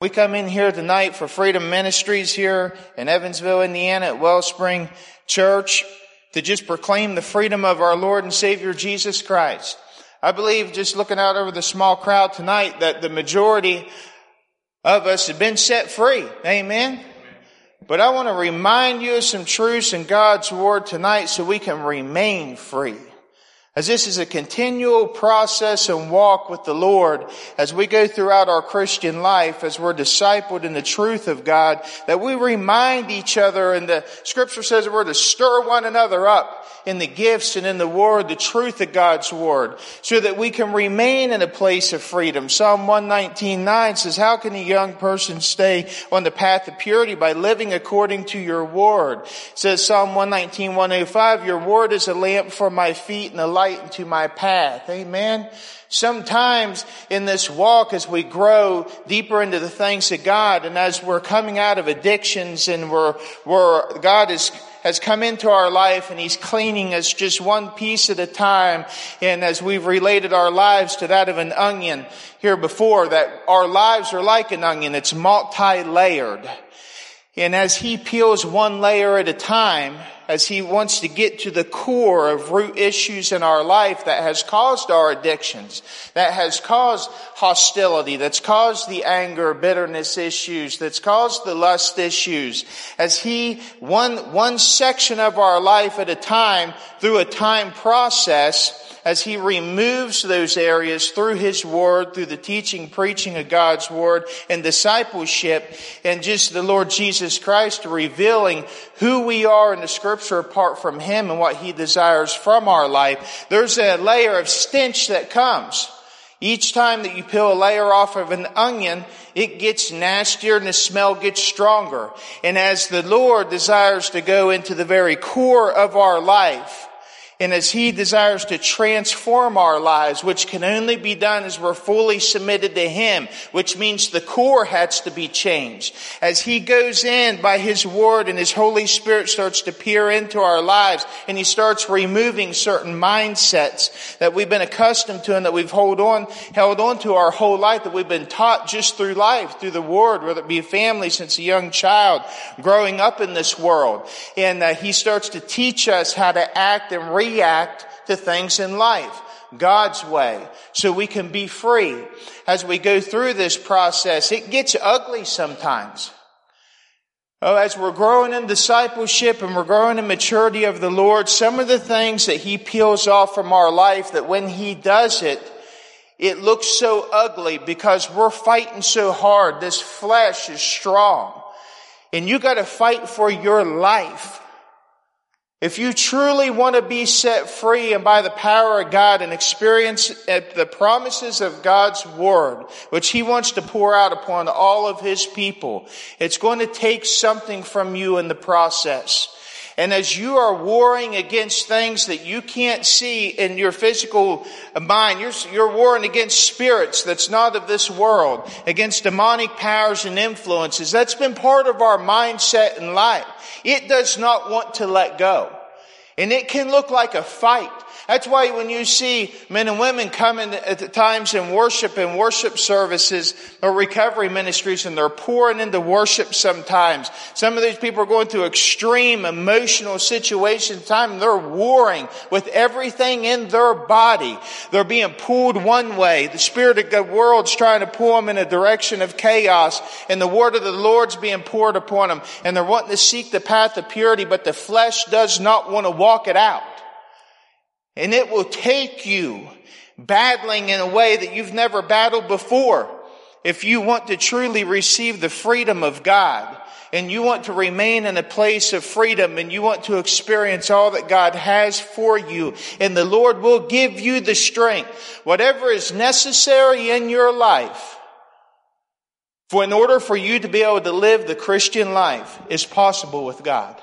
We come in here tonight for Freedom Ministries here in Evansville, Indiana at Wellspring Church to just proclaim the freedom of our Lord and Savior Jesus Christ. I believe just looking out over the small crowd tonight that the majority of us have been set free. Amen. But I want to remind you of some truths in God's Word tonight so we can remain free as this is a continual process and walk with the Lord as we go throughout our Christian life, as we're discipled in the truth of God, that we remind each other and the scripture says we're to stir one another up in the gifts and in the word, the truth of God's word, so that we can remain in a place of freedom. Psalm 119.9 says, how can a young person stay on the path of purity by living according to your word? It says Psalm 119.105, your word is a lamp for my feet and a light into my path. Amen. Sometimes in this walk as we grow deeper into the things of God and as we're coming out of addictions and we're, we're, God is has come into our life and He's cleaning us just one piece at a time. And as we've related our lives to that of an onion here before, that our lives are like an onion. It's multi-layered. And as He peels one layer at a time, as he wants to get to the core of root issues in our life that has caused our addictions, that has caused hostility, that's caused the anger, bitterness issues, that's caused the lust issues. As he, one, one section of our life at a time, through a time process, as he removes those areas through his word, through the teaching, preaching of God's word and discipleship and just the Lord Jesus Christ revealing who we are in the scripture apart from him and what he desires from our life. There's a layer of stench that comes. Each time that you peel a layer off of an onion, it gets nastier and the smell gets stronger. And as the Lord desires to go into the very core of our life, and as He desires to transform our lives, which can only be done as we're fully submitted to Him, which means the core has to be changed. As He goes in by His Word and His Holy Spirit starts to peer into our lives and He starts removing certain mindsets that we've been accustomed to and that we've hold on, held on to our whole life, that we've been taught just through life, through the Word, whether it be a family since a young child, growing up in this world. And uh, He starts to teach us how to act and react react to things in life. God's way so we can be free. As we go through this process, it gets ugly sometimes. Oh, as we're growing in discipleship and we're growing in maturity of the Lord, some of the things that He peels off from our life that when He does it, it looks so ugly because we're fighting so hard. This flesh is strong. And you gotta fight for your life. If you truly want to be set free and by the power of God and experience the promises of God's word, which he wants to pour out upon all of his people, it's going to take something from you in the process. And as you are warring against things that you can't see in your physical mind, you're, you're warring against spirits that's not of this world, against demonic powers and influences. That's been part of our mindset in life. It does not want to let go. And it can look like a fight. That's why when you see men and women coming at times in worship and worship services or recovery ministries and they're pouring into worship sometimes. Some of these people are going through extreme emotional situations time. They're warring with everything in their body. They're being pulled one way. The spirit of the world's trying to pull them in a direction of chaos and the word of the Lord's being poured upon them and they're wanting to seek the path of purity, but the flesh does not want to walk it out. And it will take you battling in a way that you've never battled before. If you want to truly receive the freedom of God and you want to remain in a place of freedom and you want to experience all that God has for you and the Lord will give you the strength, whatever is necessary in your life. For in order for you to be able to live the Christian life is possible with God.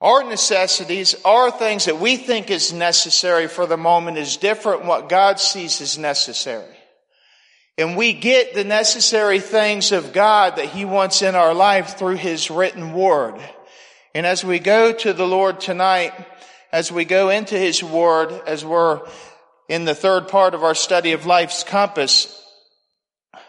Our necessities, our things that we think is necessary for the moment is different what God sees as necessary. And we get the necessary things of God that He wants in our life through His written word. And as we go to the Lord tonight, as we go into His word, as we're in the third part of our study of life's compass,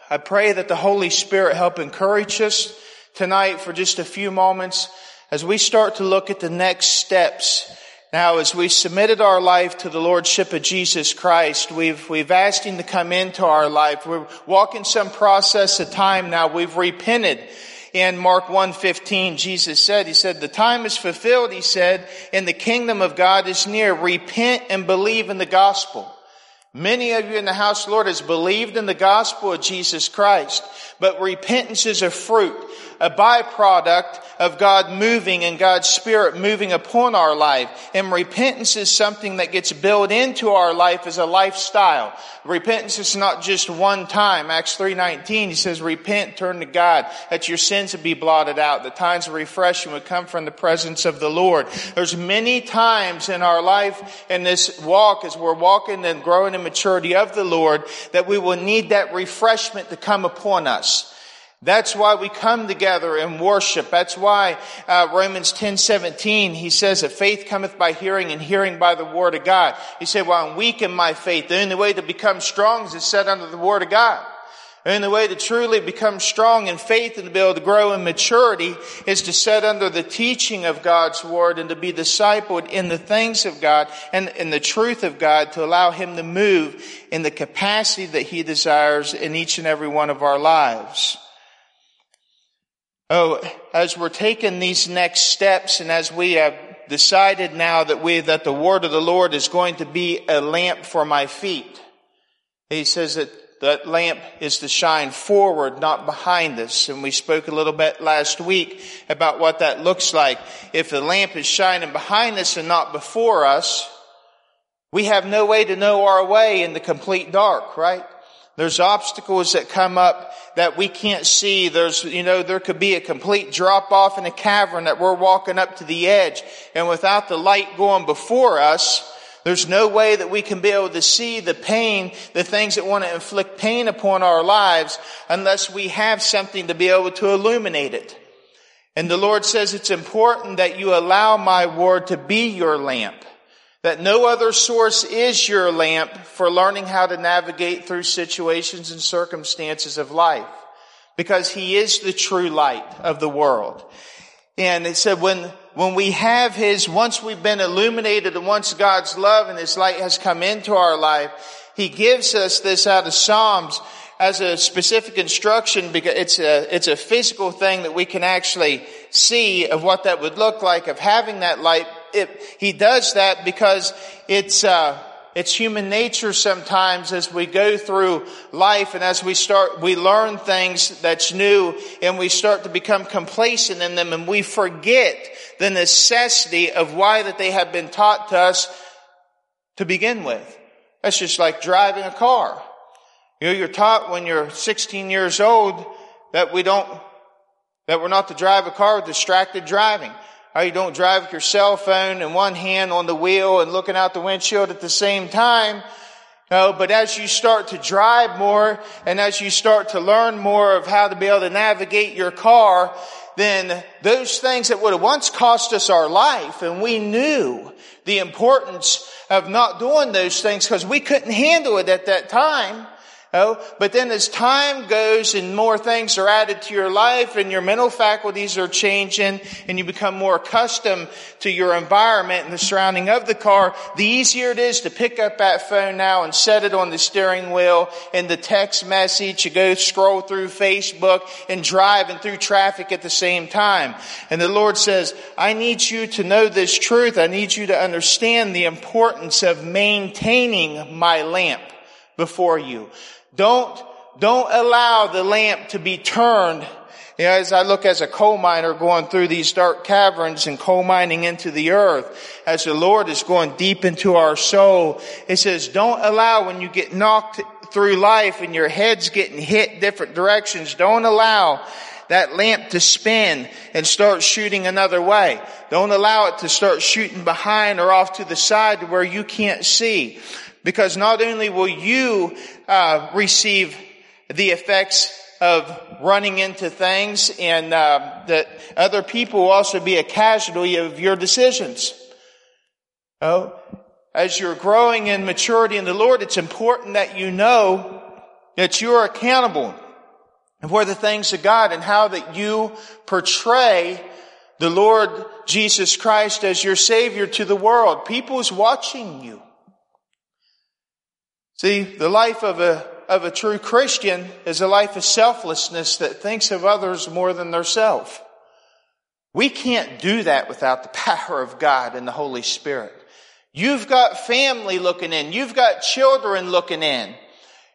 I pray that the Holy Spirit help encourage us tonight for just a few moments as we start to look at the next steps. Now, as we submitted our life to the Lordship of Jesus Christ, we've, we've asked Him to come into our life. We're walking some process of time now. We've repented. In Mark 1.15, Jesus said, He said, the time is fulfilled, He said, and the kingdom of God is near. Repent and believe in the gospel. Many of you in the house, Lord, has believed in the gospel of Jesus Christ, but repentance is a fruit a byproduct of God moving and God's Spirit moving upon our life. And repentance is something that gets built into our life as a lifestyle. Repentance is not just one time. Acts 3.19, he says, repent, turn to God, that your sins would be blotted out. The times of refreshing would come from the presence of the Lord. There's many times in our life in this walk as we're walking and growing in maturity of the Lord that we will need that refreshment to come upon us. That's why we come together and worship. That's why uh, Romans 10, 17, he says that faith cometh by hearing and hearing by the word of God. He said, well, I'm weak in my faith. The only way to become strong is to set under the word of God. The way to truly become strong in faith and to be able to grow in maturity is to set under the teaching of God's word and to be discipled in the things of God and in the truth of God to allow Him to move in the capacity that He desires in each and every one of our lives. Oh, as we're taking these next steps and as we have decided now that we, that the word of the Lord is going to be a lamp for my feet. He says that that lamp is to shine forward, not behind us. And we spoke a little bit last week about what that looks like. If the lamp is shining behind us and not before us, we have no way to know our way in the complete dark, right? There's obstacles that come up that we can't see. There's, you know, there could be a complete drop off in a cavern that we're walking up to the edge. And without the light going before us, there's no way that we can be able to see the pain, the things that want to inflict pain upon our lives unless we have something to be able to illuminate it. And the Lord says it's important that you allow my word to be your lamp. That no other source is your lamp for learning how to navigate through situations and circumstances of life. Because He is the true light of the world. And it said when, when we have His, once we've been illuminated and once God's love and His light has come into our life, He gives us this out of Psalms as a specific instruction because it's a, it's a physical thing that we can actually see of what that would look like of having that light it, he does that because it's, uh, it's human nature sometimes as we go through life and as we start, we learn things that's new and we start to become complacent in them and we forget the necessity of why that they have been taught to us to begin with. That's just like driving a car. You know, you're taught when you're 16 years old that we don't, that we're not to drive a car with distracted driving. Or you don't drive with your cell phone and one hand on the wheel and looking out the windshield at the same time. No, but as you start to drive more and as you start to learn more of how to be able to navigate your car, then those things that would have once cost us our life and we knew the importance of not doing those things because we couldn't handle it at that time. Oh, but then as time goes and more things are added to your life and your mental faculties are changing and you become more accustomed to your environment and the surrounding of the car, the easier it is to pick up that phone now and set it on the steering wheel and the text message, you go scroll through Facebook and driving through traffic at the same time. And the Lord says, I need you to know this truth. I need you to understand the importance of maintaining my lamp before you. Don't, don't allow the lamp to be turned. You know, as I look as a coal miner going through these dark caverns and coal mining into the earth, as the Lord is going deep into our soul, it says, don't allow when you get knocked through life and your head's getting hit different directions, don't allow that lamp to spin and start shooting another way. Don't allow it to start shooting behind or off to the side where you can't see because not only will you uh, receive the effects of running into things and uh, that other people will also be a casualty of your decisions. Oh, as you're growing in maturity in the Lord, it's important that you know that you're accountable for the things of God and how that you portray the Lord Jesus Christ as your Savior to the world. People is watching you. See, the life of a, of a true Christian is a life of selflessness that thinks of others more than themselves. We can't do that without the power of God and the Holy Spirit. You've got family looking in. You've got children looking in.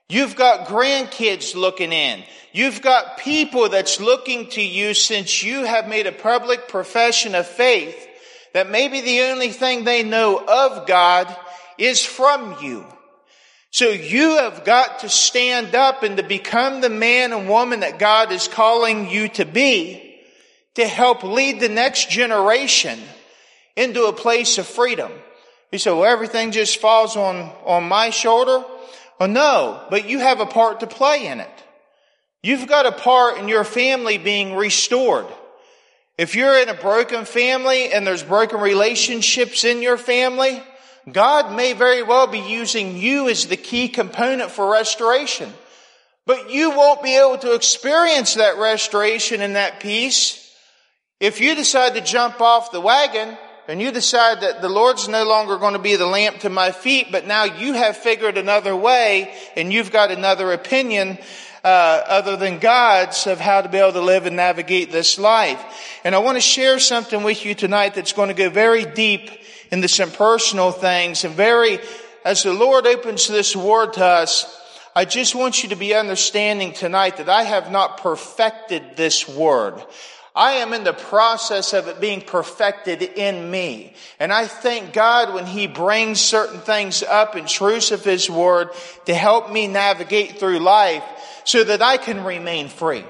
You've got grandkids looking in. You've got people that's looking to you since you have made a public profession of faith that maybe the only thing they know of God is from you. So you have got to stand up and to become the man and woman that God is calling you to be to help lead the next generation into a place of freedom. You say, well, everything just falls on, on my shoulder. Well, no, but you have a part to play in it. You've got a part in your family being restored. If you're in a broken family and there's broken relationships in your family, God may very well be using you as the key component for restoration. But you won't be able to experience that restoration and that peace if you decide to jump off the wagon and you decide that the Lord's no longer going to be the lamp to my feet, but now you have figured another way and you've got another opinion, uh, other than God's of how to be able to live and navigate this life. And I want to share something with you tonight that's going to go very deep into some personal things and very, as the Lord opens this word to us, I just want you to be understanding tonight that I have not perfected this word. I am in the process of it being perfected in me. And I thank God when He brings certain things up in truths of His Word to help me navigate through life so that I can remain free.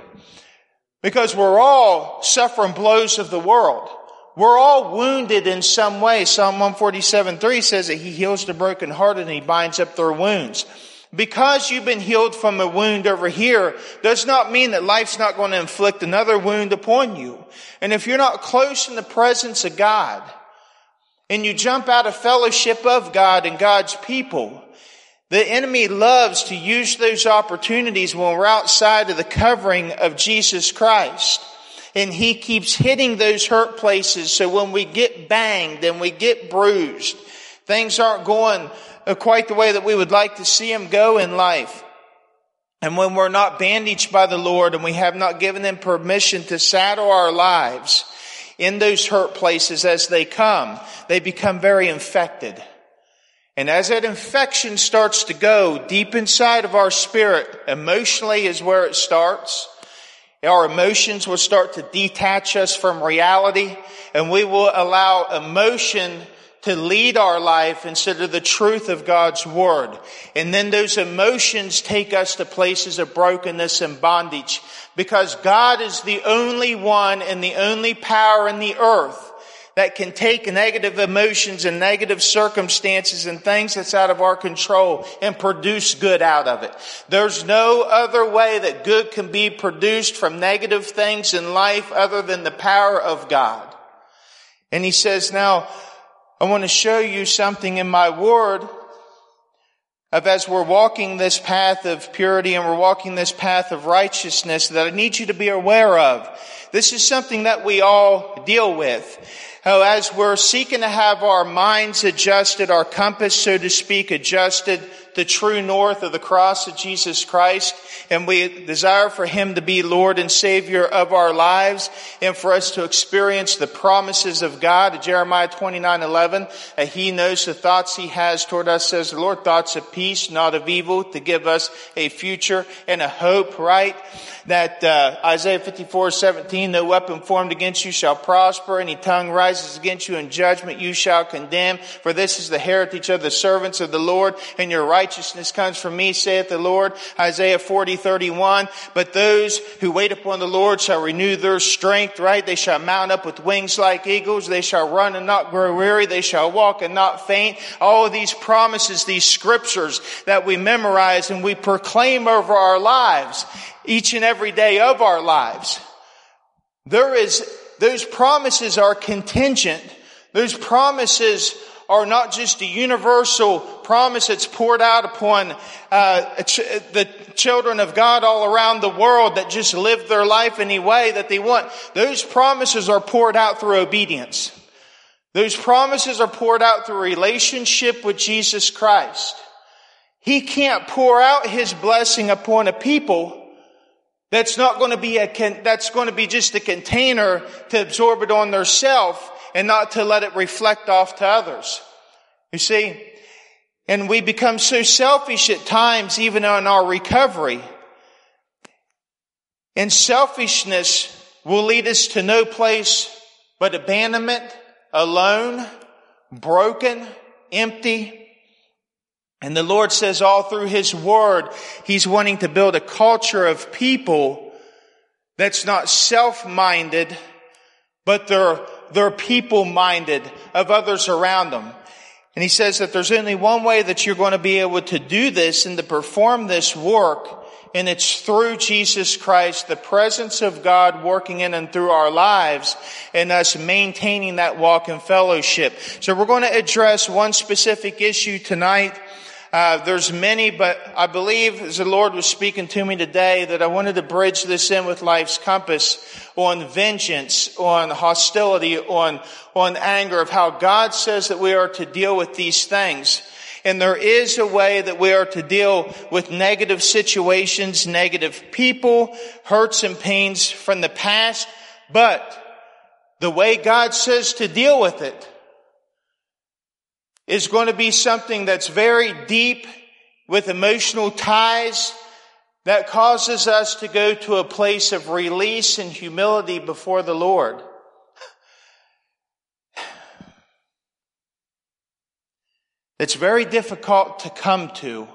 Because we're all suffering blows of the world. We're all wounded in some way. Psalm 147 3 says that He heals the brokenhearted and He binds up their wounds. Because you've been healed from a wound over here does not mean that life's not going to inflict another wound upon you. And if you're not close in the presence of God and you jump out of fellowship of God and God's people, the enemy loves to use those opportunities when we're outside of the covering of Jesus Christ. And he keeps hitting those hurt places. So when we get banged and we get bruised, things aren't going uh, quite the way that we would like to see them go in life. And when we're not bandaged by the Lord and we have not given him permission to saddle our lives in those hurt places as they come, they become very infected. And as that infection starts to go deep inside of our spirit, emotionally is where it starts. Our emotions will start to detach us from reality and we will allow emotion to lead our life instead of the truth of God's Word. And then those emotions take us to places of brokenness and bondage because God is the only one and the only power in the earth that can take negative emotions and negative circumstances and things that's out of our control and produce good out of it. There's no other way that good can be produced from negative things in life other than the power of God. And he says, now, I want to show you something in my word of as we're walking this path of purity and we're walking this path of righteousness that I need you to be aware of. This is something that we all deal with. How as we're seeking to have our minds adjusted, our compass, so to speak, adjusted the true north of the cross of Jesus Christ, and we desire for Him to be Lord and Savior of our lives, and for us to experience the promises of God. Jeremiah 29, 11, uh, He knows the thoughts He has toward us, says the Lord, thoughts of peace, not of evil, to give us a future and a hope, right? That uh, Isaiah 54, 17, no weapon formed against you shall prosper, any tongue rises against you in judgment you shall condemn, for this is the heritage of the servants of the Lord, and your righteousness comes from me, saith the Lord. Isaiah 40, 31. But those who wait upon the Lord shall renew their strength, right? They shall mount up with wings like eagles. They shall run and not grow weary. They shall walk and not faint. All of these promises, these scriptures that we memorize and we proclaim over our lives each and every day of our lives. There is, those promises are contingent. Those promises are not just a universal promise that's poured out upon uh, ch- the children of God all around the world that just live their life any way that they want. Those promises are poured out through obedience. Those promises are poured out through relationship with Jesus Christ. He can't pour out His blessing upon a people that's not going to be a, that's going to be just a container to absorb it on their self and not to let it reflect off to others. You see? And we become so selfish at times, even in our recovery. And selfishness will lead us to no place but abandonment, alone, broken, empty. And the Lord says all through His Word, He's wanting to build a culture of people that's not self-minded, but they're they're people minded of others around them. And he says that there's only one way that you're going to be able to do this and to perform this work, and it's through Jesus Christ, the presence of God working in and through our lives, and us maintaining that walk in fellowship. So we're going to address one specific issue tonight, uh, there's many, but I believe as the Lord was speaking to me today that I wanted to bridge this in with life's compass on vengeance, on hostility, on, on anger of how God says that we are to deal with these things. And there is a way that we are to deal with negative situations, negative people, hurts and pains from the past, but the way God says to deal with it is going to be something that's very deep with emotional ties that causes us to go to a place of release and humility before the Lord. It's very difficult to come to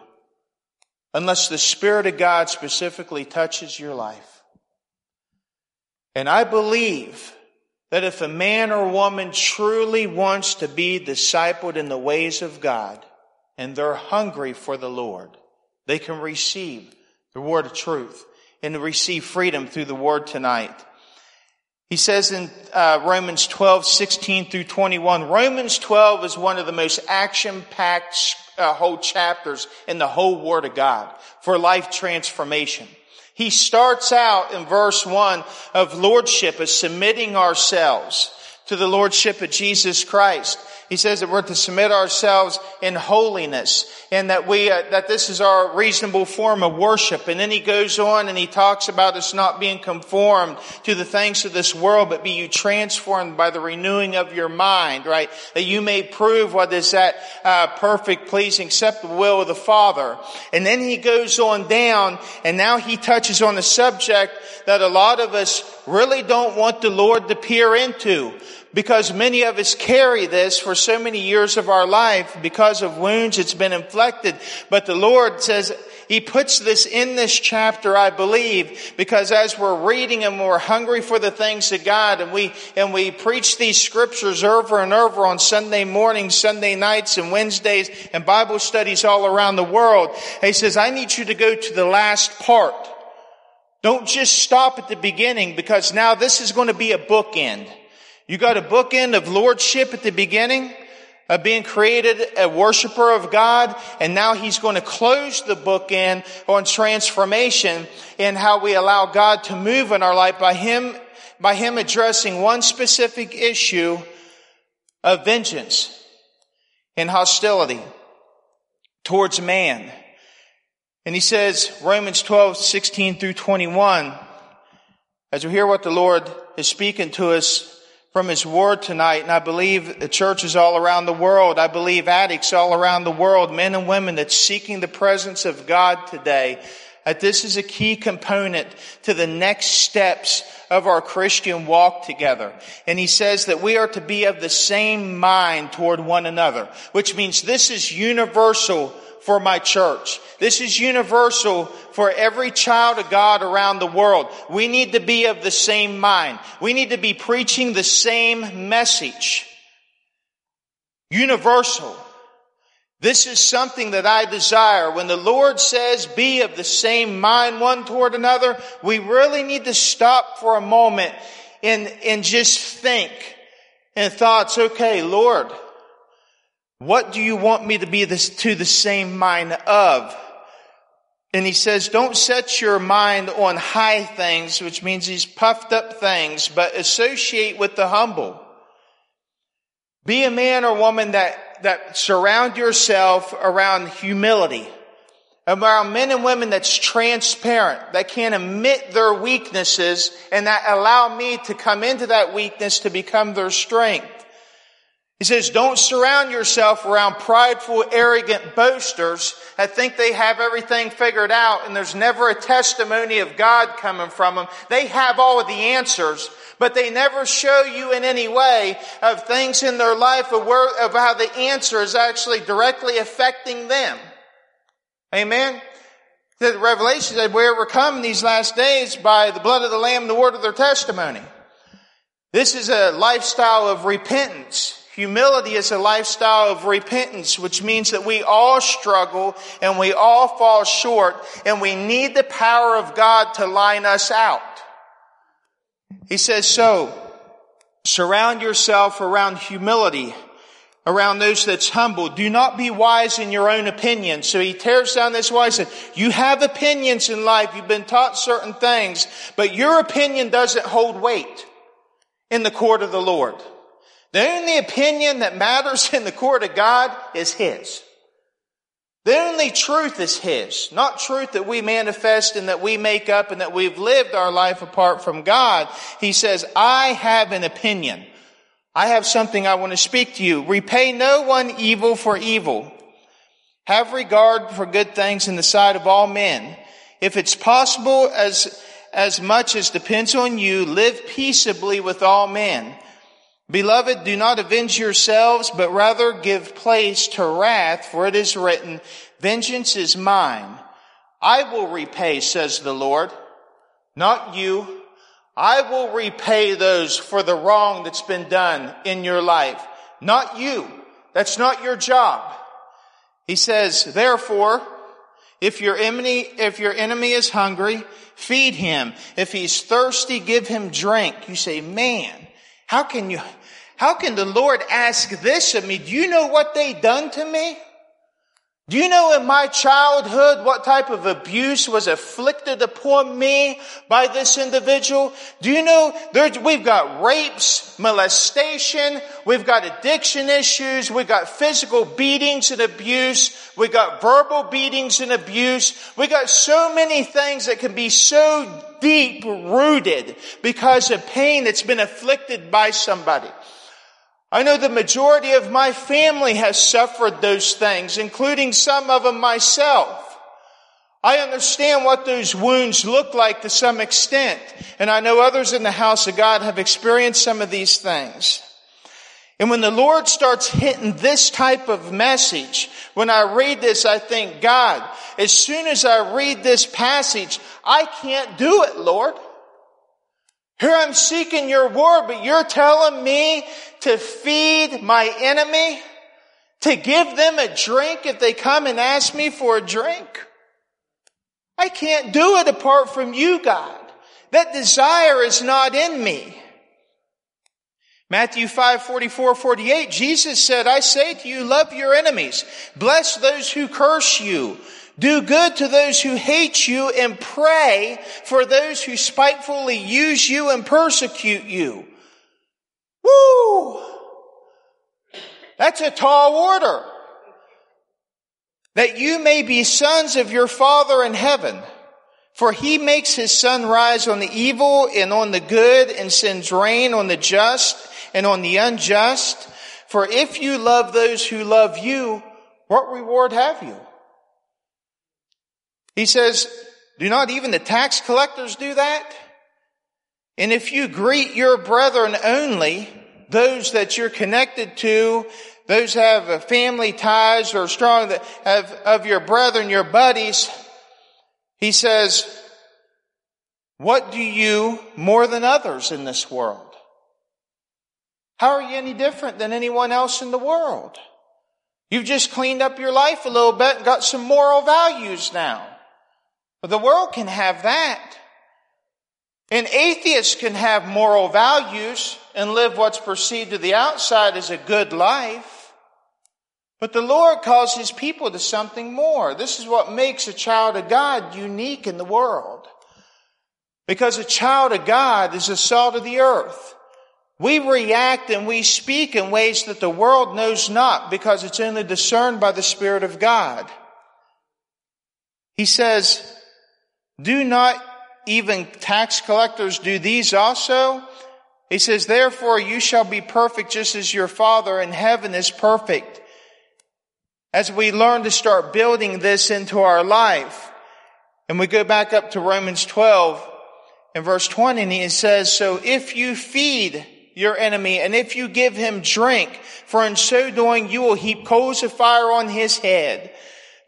unless the Spirit of God specifically touches your life. And I believe that if a man or woman truly wants to be discipled in the ways of God and they're hungry for the Lord, they can receive the word of truth and receive freedom through the word tonight. He says in uh, Romans 12, 16 through 21, Romans 12 is one of the most action-packed uh, whole chapters in the whole Word of God for life transformation. He starts out in verse one of lordship as submitting ourselves to the lordship of Jesus Christ. He says that we're to submit ourselves in holiness and that we, uh, that this is our reasonable form of worship. And then he goes on and he talks about us not being conformed to the things of this world, but be you transformed by the renewing of your mind, right? That you may prove what is that uh, perfect, pleasing, acceptable will of the Father. And then he goes on down and now he touches on a subject that a lot of us really don't want the Lord to peer into because many of us carry this for so many years of our life because of wounds it's been inflicted. But the Lord says, He puts this in this chapter, I believe, because as we're reading and we're hungry for the things of God and we, and we preach these scriptures over and over on Sunday mornings, Sunday nights and Wednesdays and Bible studies all around the world, He says, I need you to go to the last part. Don't just stop at the beginning because now this is going to be a bookend. You got a bookend of lordship at the beginning, of being created a worshiper of God, and now he's going to close the bookend on transformation and how we allow God to move in our life by him, by him addressing one specific issue of vengeance and hostility towards man. And he says, Romans 12, 16 through 21, as we hear what the Lord is speaking to us from His Word tonight, and I believe churches all around the world, I believe addicts all around the world, men and women that's seeking the presence of God today, that this is a key component to the next steps of our Christian walk together. And he says that we are to be of the same mind toward one another, which means this is universal for my church. This is universal for every child of God around the world. We need to be of the same mind. We need to be preaching the same message. Universal. This is something that I desire. When the Lord says be of the same mind one toward another, we really need to stop for a moment and, and just think and thoughts, okay, Lord, What do you want me to be this, to the same mind of? And he says, don't set your mind on high things, which means these puffed up things, but associate with the humble. Be a man or woman that, that surround yourself around humility, around men and women that's transparent, that can admit their weaknesses and that allow me to come into that weakness to become their strength. He says, don't surround yourself around prideful, arrogant boasters that think they have everything figured out and there's never a testimony of God coming from them. They have all of the answers, but they never show you in any way of things in their life of, where, of how the answer is actually directly affecting them. Amen. The Revelation said we're overcome these last days by the blood of the Lamb the word of their testimony. This is a lifestyle of repentance. Humility is a lifestyle of repentance, which means that we all struggle and we all fall short and we need the power of God to line us out. He says, so surround yourself around humility, around those that's humble. Do not be wise in your own opinion. So he tears down this wise. You have opinions in life. You've been taught certain things, but your opinion doesn't hold weight in the court of the Lord. The only opinion that matters in the court of God is His. The only truth is His, not truth that we manifest and that we make up and that we've lived our life apart from God. He says, I have an opinion. I have something I want to speak to you. Repay no one evil for evil. Have regard for good things in the sight of all men. If it's possible, as, as much as depends on you, live peaceably with all men. Beloved, do not avenge yourselves, but rather give place to wrath, for it is written, vengeance is mine. I will repay, says the Lord, not you. I will repay those for the wrong that's been done in your life, not you. That's not your job. He says, therefore, if your enemy, if your enemy is hungry, feed him. If he's thirsty, give him drink. You say, man, how can you, how can the Lord ask this of me? Do you know what they done to me? Do you know in my childhood what type of abuse was afflicted upon me by this individual? Do you know there, we've got rapes, molestation, we've got addiction issues, we've got physical beatings and abuse, we've got verbal beatings and abuse, we've got so many things that can be so deep rooted because of pain that's been afflicted by somebody. I know the majority of my family has suffered those things, including some of them myself. I understand what those wounds look like to some extent, and I know others in the house of God have experienced some of these things. And when the Lord starts hitting this type of message, when I read this, I think, God, as soon as I read this passage, I can't do it, Lord. Here I'm seeking your word, but you're telling me to feed my enemy, to give them a drink if they come and ask me for a drink. I can't do it apart from you, God. That desire is not in me. Matthew 5, 44, 48, Jesus said, I say to you, love your enemies. Bless those who curse you. Do good to those who hate you and pray for those who spitefully use you and persecute you. Woo! That's a tall order. That you may be sons of your Father in heaven. For he makes his sun rise on the evil and on the good and sends rain on the just and on the unjust. For if you love those who love you, what reward have you? He says, do not even the tax collectors do that? And if you greet your brethren only, those that you're connected to, those have family ties or strong have of your brethren, your buddies, he says, what do you more than others in this world? How are you any different than anyone else in the world? You've just cleaned up your life a little bit and got some moral values now. But the world can have that. And atheists can have moral values and live what's perceived to the outside as a good life. But the Lord calls his people to something more. This is what makes a child of God unique in the world. Because a child of God is the salt of the earth. We react and we speak in ways that the world knows not because it's only discerned by the Spirit of God. He says, do not even tax collectors do these also? He says, therefore you shall be perfect just as your Father in heaven is perfect. As we learn to start building this into our life, and we go back up to Romans 12 and verse 20, and it says, So if you feed your enemy, and if you give him drink, for in so doing you will heap coals of fire on his head.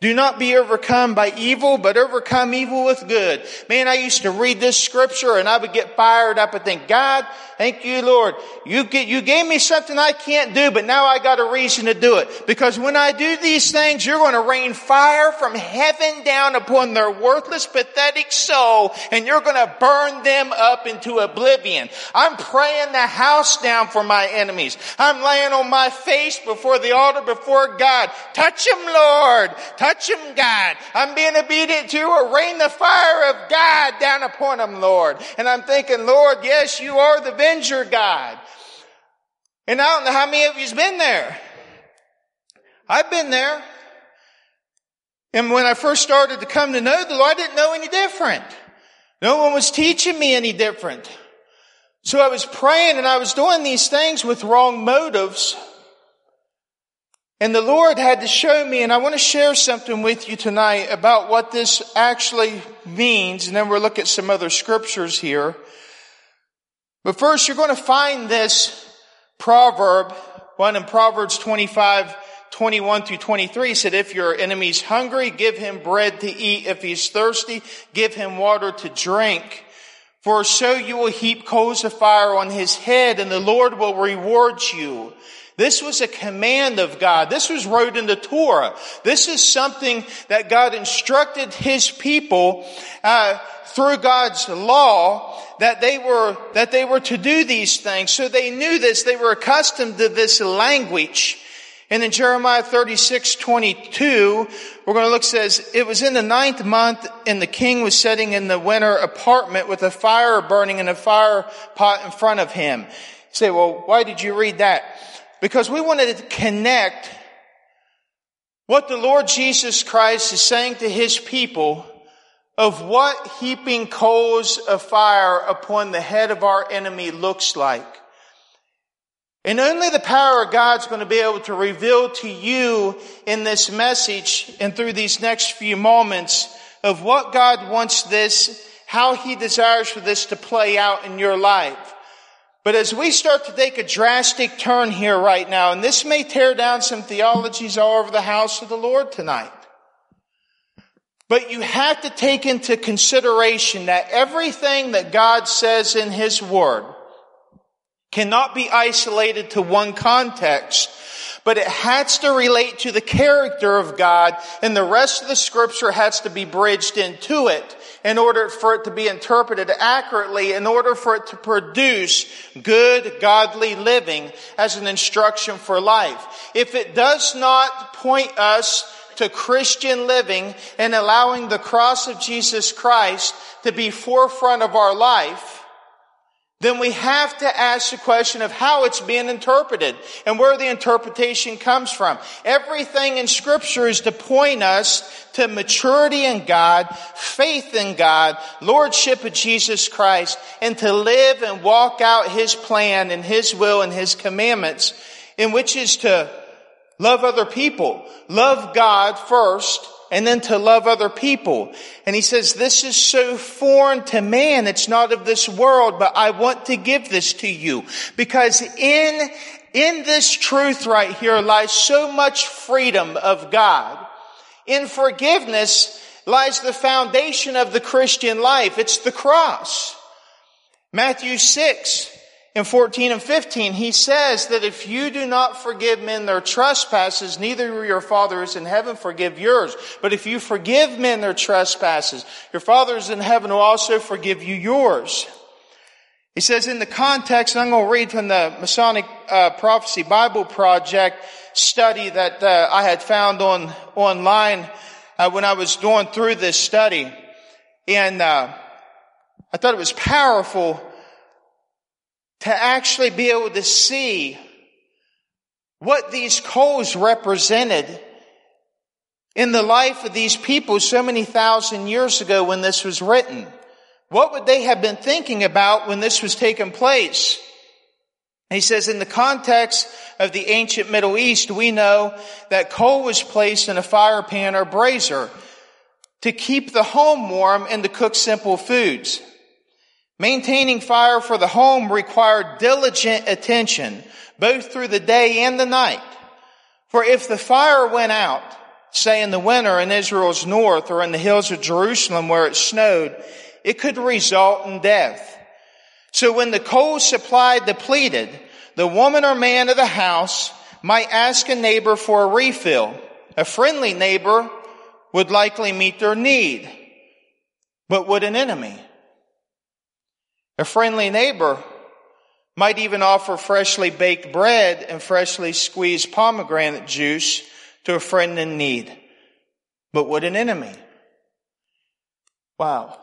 Do not be overcome by evil, but overcome evil with good. Man, I used to read this scripture and I would get fired up and think, God, thank you, Lord. You get, you gave me something I can't do, but now I got a reason to do it. Because when I do these things, you're going to rain fire from heaven down upon their worthless, pathetic soul and you're going to burn them up into oblivion. I'm praying the house down for my enemies. I'm laying on my face before the altar before God. Touch them, Lord. Touch touch them, God. I'm being obedient to you. Rain the fire of God down upon them, Lord. And I'm thinking, Lord, yes, you are the venger, God. And I don't know how many of you's been there. I've been there. And when I first started to come to know the Lord, I didn't know any different. No one was teaching me any different. So I was praying and I was doing these things with wrong motives. And the Lord had to show me, and I want to share something with you tonight about what this actually means, and then we'll look at some other scriptures here. But first, you're going to find this proverb, one in Proverbs 25, 21 through 23 said, if your enemy's hungry, give him bread to eat. If he's thirsty, give him water to drink. For so you will heap coals of fire on his head and the Lord will reward you. This was a command of God. This was wrote in the Torah. This is something that God instructed His people uh, through God's law that they were that they were to do these things. So they knew this. They were accustomed to this language. And in Jeremiah 36, 22, we're going to look, says, it was in the ninth month and the king was sitting in the winter apartment with a fire burning in a fire pot in front of him. You say, well, why did you read that? Because we wanted to connect what the Lord Jesus Christ is saying to his people of what heaping coals of fire upon the head of our enemy looks like. And only the power of God's going to be able to reveal to you in this message and through these next few moments of what God wants this, how He desires for this to play out in your life. But as we start to take a drastic turn here right now, and this may tear down some theologies all over the house of the Lord tonight. But you have to take into consideration that everything that God says in His Word cannot be isolated to one context, but it has to relate to the character of God, and the rest of the scripture has to be bridged into it in order for it to be interpreted accurately, in order for it to produce good, godly living as an instruction for life. If it does not point us to Christian living and allowing the cross of Jesus Christ to be forefront of our life, then we have to ask the question of how it's being interpreted and where the interpretation comes from. Everything in scripture is to point us to maturity in God, faith in God, lordship of Jesus Christ, and to live and walk out His plan and His will and His commandments, in which is to love other people, love God first, and then to love other people. And he says, this is so foreign to man. It's not of this world, but I want to give this to you because in, in this truth right here lies so much freedom of God. In forgiveness lies the foundation of the Christian life. It's the cross. Matthew 6, in 14 and 15, he says that if you do not forgive men their trespasses, neither will your Father is in heaven forgive yours. But if you forgive men their trespasses, your Father is in heaven will also forgive you yours. He says in the context, and I'm going to read from the Messianic uh, Prophecy Bible Project study that uh, I had found on online uh, when I was going through this study, and uh, I thought it was powerful to actually be able to see what these coals represented in the life of these people so many thousand years ago when this was written. What would they have been thinking about when this was taking place? He says, in the context of the ancient Middle East, we know that coal was placed in a fire pan or brazier to keep the home warm and to cook simple foods. Maintaining fire for the home required diligent attention, both through the day and the night. For if the fire went out, say in the winter in Israel's north or in the hills of Jerusalem where it snowed, it could result in death. So when the coal supply depleted, the woman or man of the house might ask a neighbor for a refill. A friendly neighbor would likely meet their need. But would an enemy? A friendly neighbor might even offer freshly baked bread and freshly squeezed pomegranate juice to a friend in need. But would an enemy? Wow.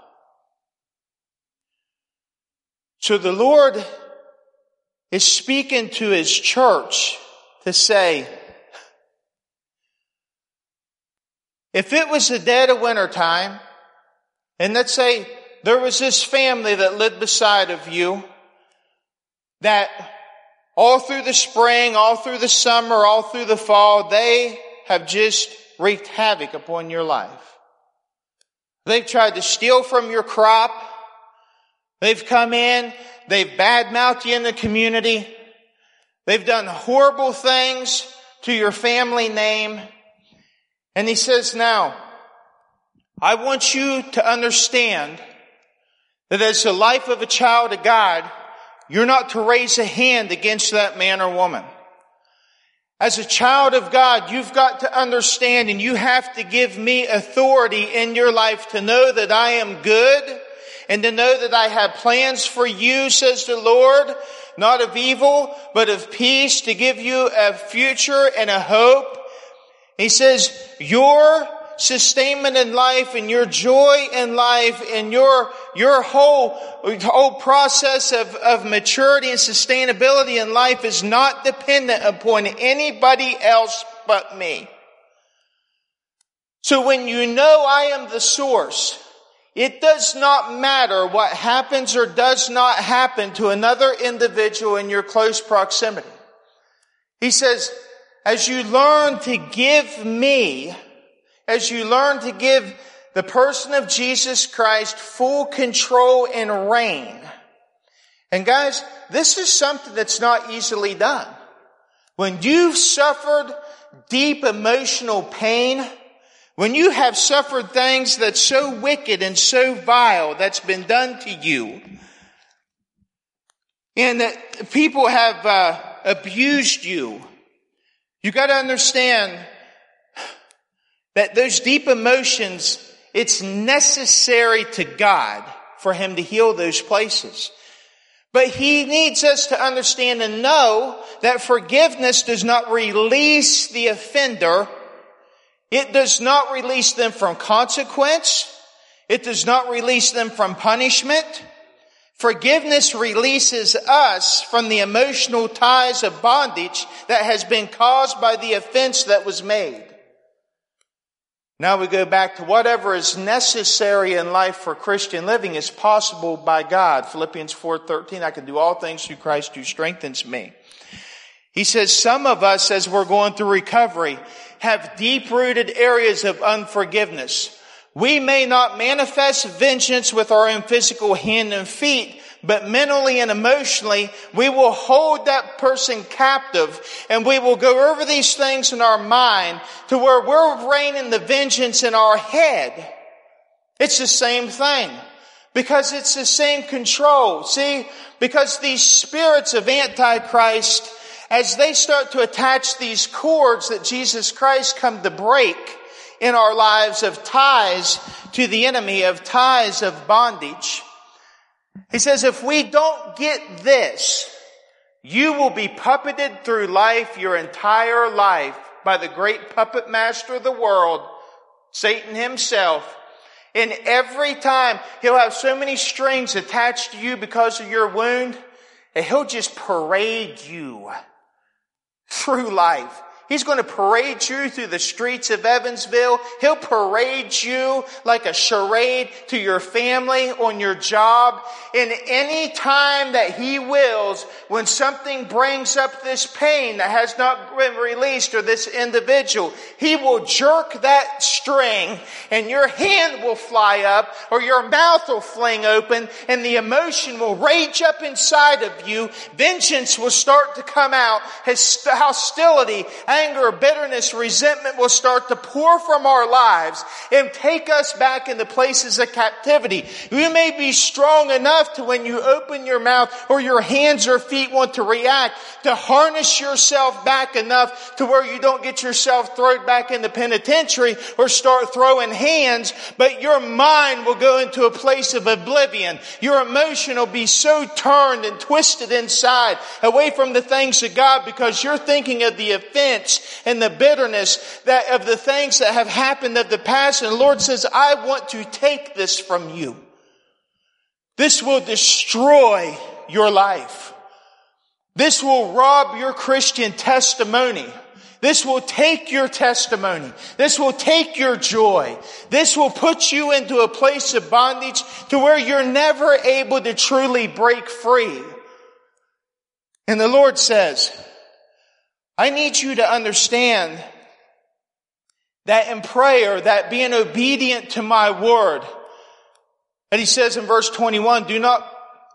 So the Lord is speaking to his church to say, if it was the dead of winter time, and let's say there was this family that lived beside of you that all through the spring, all through the summer, all through the fall, they have just wreaked havoc upon your life. They've tried to steal from your crop. They've come in, they've badmouthed you in the community, they've done horrible things to your family name. And he says, now, I want you to understand that as the life of a child of God, you're not to raise a hand against that man or woman. As a child of God, you've got to understand and you have to give me authority in your life to know that I am good and to know that I have plans for you, says the Lord, not of evil, but of peace to give you a future and a hope. He says, your sustainment in life and your joy in life and your, your whole, whole process of, of maturity and sustainability in life is not dependent upon anybody else but me. So when you know I am the source, it does not matter what happens or does not happen to another individual in your close proximity. He says, as you learn to give me, as you learn to give the person of Jesus Christ full control and reign. And guys, this is something that's not easily done. When you've suffered deep emotional pain, when you have suffered things that's so wicked and so vile that's been done to you, and that people have uh, abused you, you got to understand that those deep emotions, it's necessary to God for Him to heal those places. But He needs us to understand and know that forgiveness does not release the offender it does not release them from consequence. It does not release them from punishment. Forgiveness releases us from the emotional ties of bondage that has been caused by the offense that was made. Now we go back to whatever is necessary in life for Christian living is possible by God. Philippians 4:13 I can do all things through Christ who strengthens me. He says some of us as we're going through recovery have deep rooted areas of unforgiveness. We may not manifest vengeance with our own physical hand and feet, but mentally and emotionally, we will hold that person captive and we will go over these things in our mind to where we're reigning the vengeance in our head. It's the same thing because it's the same control. See, because these spirits of Antichrist as they start to attach these cords that Jesus Christ come to break in our lives of ties to the enemy, of ties of bondage, He says, if we don't get this, you will be puppeted through life your entire life by the great puppet master of the world, Satan himself. And every time he'll have so many strings attached to you because of your wound, and he'll just parade you through life. He's going to parade you through the streets of Evansville. He'll parade you like a charade to your family on your job. And any time that he wills, when something brings up this pain that has not been released or this individual, he will jerk that string and your hand will fly up or your mouth will fling open and the emotion will rage up inside of you. Vengeance will start to come out. Hostility, anger, bitterness, resentment will start to pour from our lives and take us back into places of captivity. You may be strong enough to when you open your mouth or your hands or feet want to react to harness yourself back enough to where you don't get yourself thrown back in the penitentiary or start throwing hands, but your mind will go into a place of oblivion. Your emotion will be so turned and twisted inside away from the things of God because you're thinking of the offense and the bitterness that of the things that have happened of the past. And the Lord says, I want to take this from you. This will destroy your life. This will rob your Christian testimony. This will take your testimony. This will take your joy. This will put you into a place of bondage to where you're never able to truly break free. And the Lord says, I need you to understand that in prayer, that being obedient to my word, and he says in verse 21, do not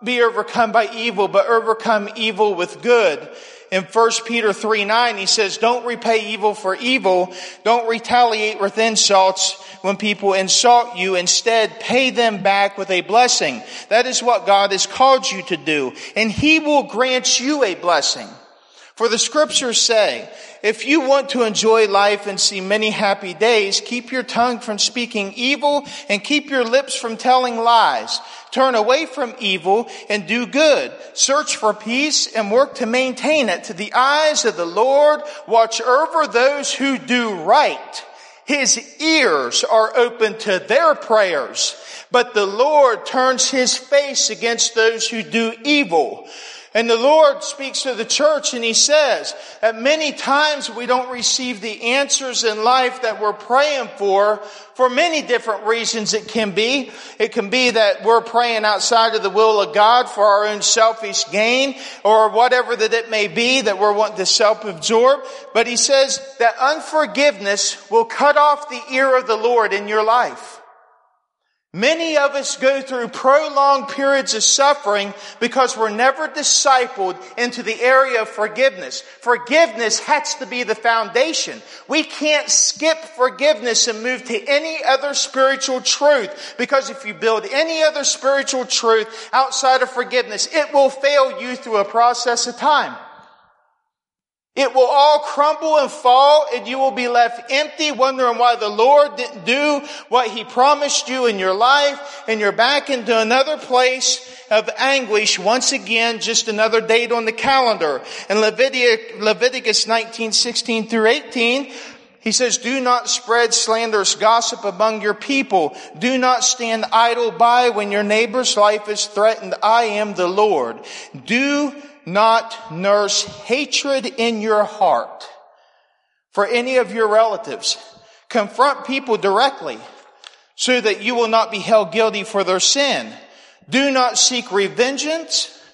be overcome by evil, but overcome evil with good. In 1 Peter 3 9, he says, don't repay evil for evil. Don't retaliate with insults when people insult you. Instead, pay them back with a blessing. That is what God has called you to do. And he will grant you a blessing. For the scriptures say, if you want to enjoy life and see many happy days, keep your tongue from speaking evil and keep your lips from telling lies. Turn away from evil and do good. Search for peace and work to maintain it. To the eyes of the Lord, watch over those who do right. His ears are open to their prayers, but the Lord turns his face against those who do evil. And the Lord speaks to the church and He says that many times we don't receive the answers in life that we're praying for, for many different reasons it can be. It can be that we're praying outside of the will of God for our own selfish gain or whatever that it may be that we're wanting to self-absorb. But He says that unforgiveness will cut off the ear of the Lord in your life. Many of us go through prolonged periods of suffering because we're never discipled into the area of forgiveness. Forgiveness has to be the foundation. We can't skip forgiveness and move to any other spiritual truth because if you build any other spiritual truth outside of forgiveness, it will fail you through a process of time. It will all crumble and fall and you will be left empty wondering why the Lord didn't do what He promised you in your life and you're back into another place of anguish once again, just another date on the calendar. In Leviticus, Leviticus 19, 16 through 18, he says, do not spread slanderous gossip among your people. Do not stand idle by when your neighbor's life is threatened. I am the Lord. Do not nurse hatred in your heart for any of your relatives. Confront people directly so that you will not be held guilty for their sin. Do not seek revenge,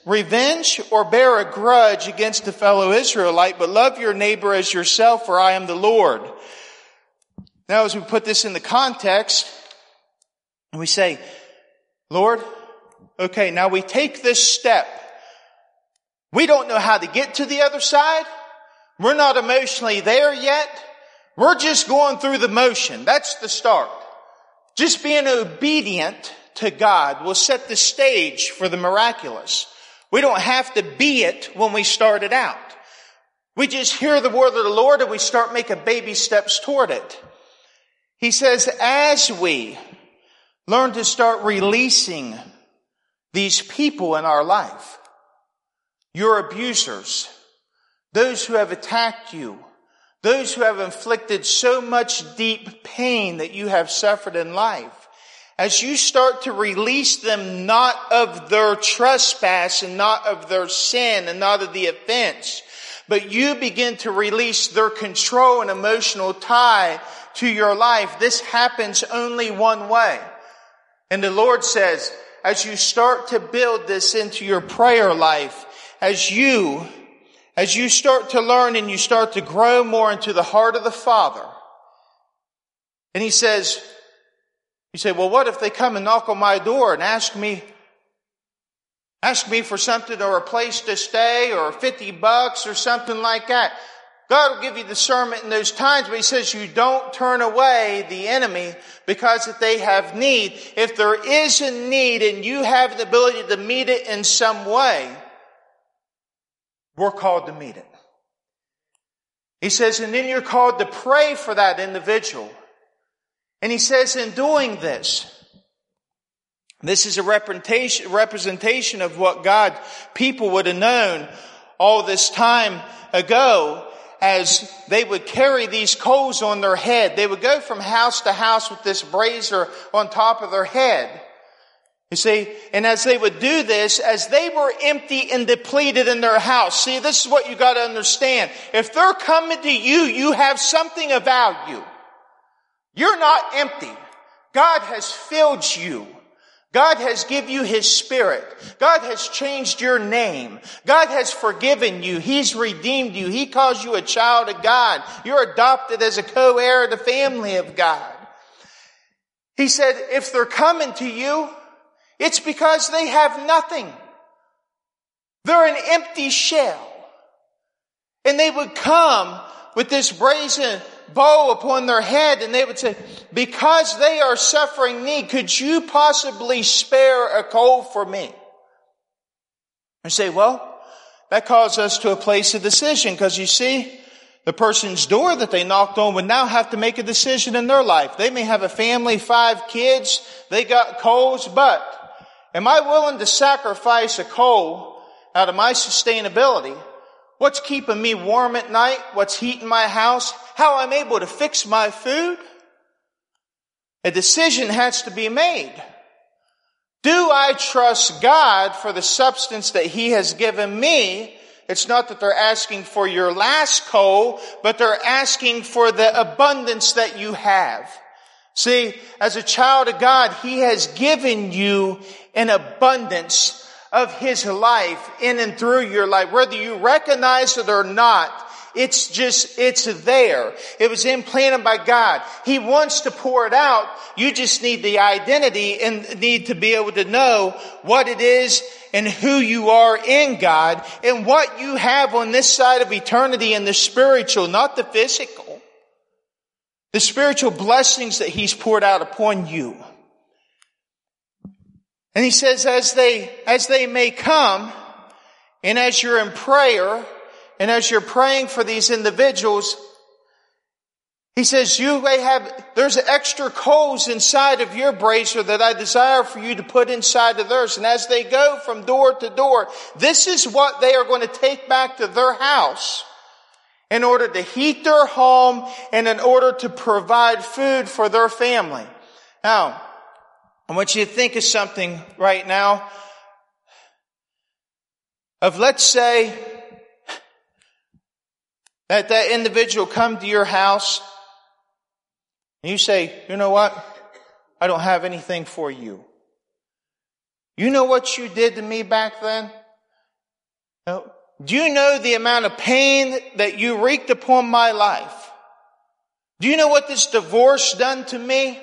revenge or bear a grudge against a fellow Israelite, but love your neighbor as yourself, for I am the Lord. Now, as we put this in the context, and we say, Lord, okay, now we take this step we don't know how to get to the other side. We're not emotionally there yet. We're just going through the motion. That's the start. Just being obedient to God will set the stage for the miraculous. We don't have to be it when we start it out. We just hear the word of the Lord and we start making baby steps toward it. He says, as we learn to start releasing these people in our life, your abusers, those who have attacked you, those who have inflicted so much deep pain that you have suffered in life, as you start to release them not of their trespass and not of their sin and not of the offense, but you begin to release their control and emotional tie to your life, this happens only one way. And the Lord says, as you start to build this into your prayer life, as you, as you start to learn and you start to grow more into the heart of the Father, and He says, you say, well, what if they come and knock on my door and ask me, ask me for something or a place to stay or 50 bucks or something like that? God will give you discernment in those times, but he says you don't turn away the enemy because if they have need. If there is a need and you have the ability to meet it in some way, we're called to meet it. He says, and then you're called to pray for that individual. And he says in doing this, this is a representation, of what God people would have known all this time ago as they would carry these coals on their head. They would go from house to house with this brazier on top of their head. You see, and as they would do this, as they were empty and depleted in their house, see, this is what you gotta understand. If they're coming to you, you have something of value. You're not empty. God has filled you. God has given you His Spirit. God has changed your name. God has forgiven you. He's redeemed you. He calls you a child of God. You're adopted as a co-heir of the family of God. He said, if they're coming to you, it's because they have nothing. They're an empty shell. And they would come with this brazen bow upon their head and they would say, because they are suffering need, could you possibly spare a coal for me? And say, well, that calls us to a place of decision because you see, the person's door that they knocked on would now have to make a decision in their life. They may have a family, five kids, they got coals, but am I willing to sacrifice a coal out of my sustainability What's keeping me warm at night? What's heating my house? How I'm able to fix my food? A decision has to be made. Do I trust God for the substance that He has given me? It's not that they're asking for your last coal, but they're asking for the abundance that you have. See, as a child of God, He has given you an abundance of His life in and through your life, whether you recognize it or not. It's just, it's there. It was implanted by God. He wants to pour it out. You just need the identity and need to be able to know what it is and who you are in God and what you have on this side of eternity and the spiritual, not the physical. The spiritual blessings that He's poured out upon you. And he says, as they, as they may come, and as you're in prayer, and as you're praying for these individuals, he says, you may have, there's extra coals inside of your brazier that I desire for you to put inside of theirs. And as they go from door to door, this is what they are going to take back to their house in order to heat their home and in order to provide food for their family. Now, I want you to think of something right now of let's say that that individual come to your house and you say, you know what? I don't have anything for you. You know what you did to me back then? Do you know the amount of pain that you wreaked upon my life? Do you know what this divorce done to me?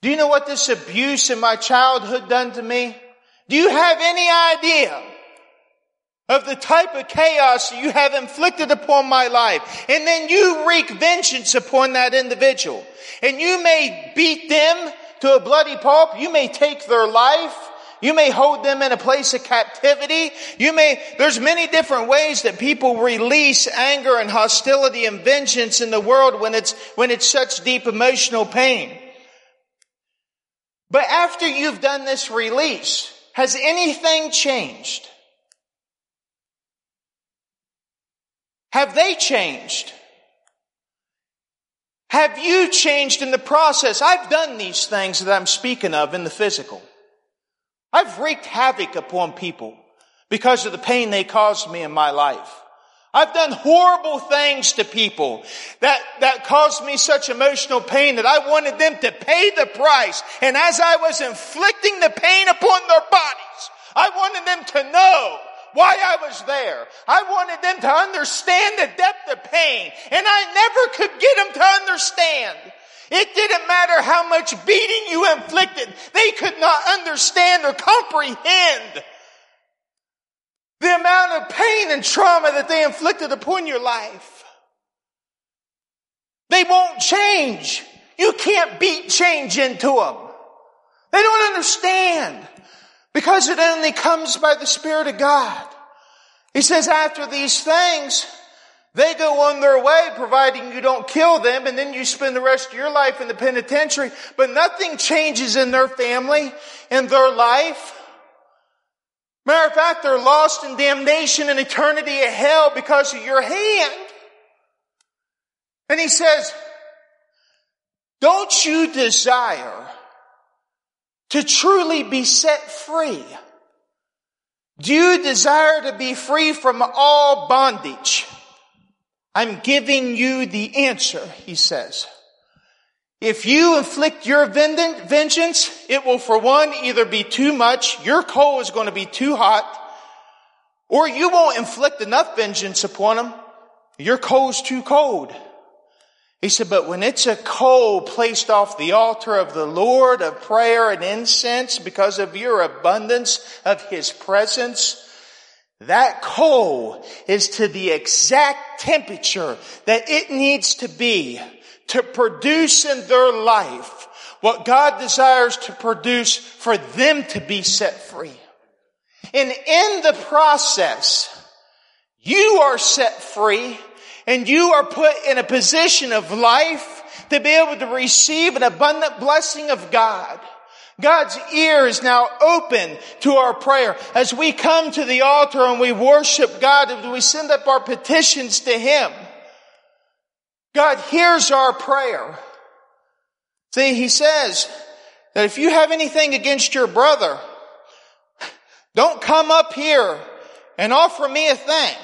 Do you know what this abuse in my childhood done to me? Do you have any idea of the type of chaos you have inflicted upon my life? And then you wreak vengeance upon that individual. And you may beat them to a bloody pulp. You may take their life. You may hold them in a place of captivity. You may, there's many different ways that people release anger and hostility and vengeance in the world when it's, when it's such deep emotional pain. But after you've done this release, has anything changed? Have they changed? Have you changed in the process? I've done these things that I'm speaking of in the physical. I've wreaked havoc upon people because of the pain they caused me in my life. I've done horrible things to people that, that caused me such emotional pain that I wanted them to pay the price. And as I was inflicting the pain upon their bodies, I wanted them to know why I was there. I wanted them to understand the depth of pain. And I never could get them to understand. It didn't matter how much beating you inflicted. They could not understand or comprehend the amount of pain and trauma that they inflicted upon your life. They won't change. You can't beat change into them. They don't understand because it only comes by the Spirit of God. He says after these things, they go on their way providing you don't kill them and then you spend the rest of your life in the penitentiary, but nothing changes in their family, in their life. Matter of fact, they're lost in damnation and eternity of hell because of your hand. And he says, don't you desire to truly be set free? Do you desire to be free from all bondage? I'm giving you the answer, he says. If you inflict your vengeance, it will for one either be too much, your coal is going to be too hot, or you won't inflict enough vengeance upon them, your coal's too cold. He said, but when it's a coal placed off the altar of the Lord of prayer and incense because of your abundance of His presence, that coal is to the exact temperature that it needs to be to produce in their life what God desires to produce for them to be set free. And in the process, you are set free and you are put in a position of life to be able to receive an abundant blessing of God. God's ear is now open to our prayer. As we come to the altar and we worship God and we send up our petitions to Him, God hears our prayer. See, He says that if you have anything against your brother, don't come up here and offer me a thing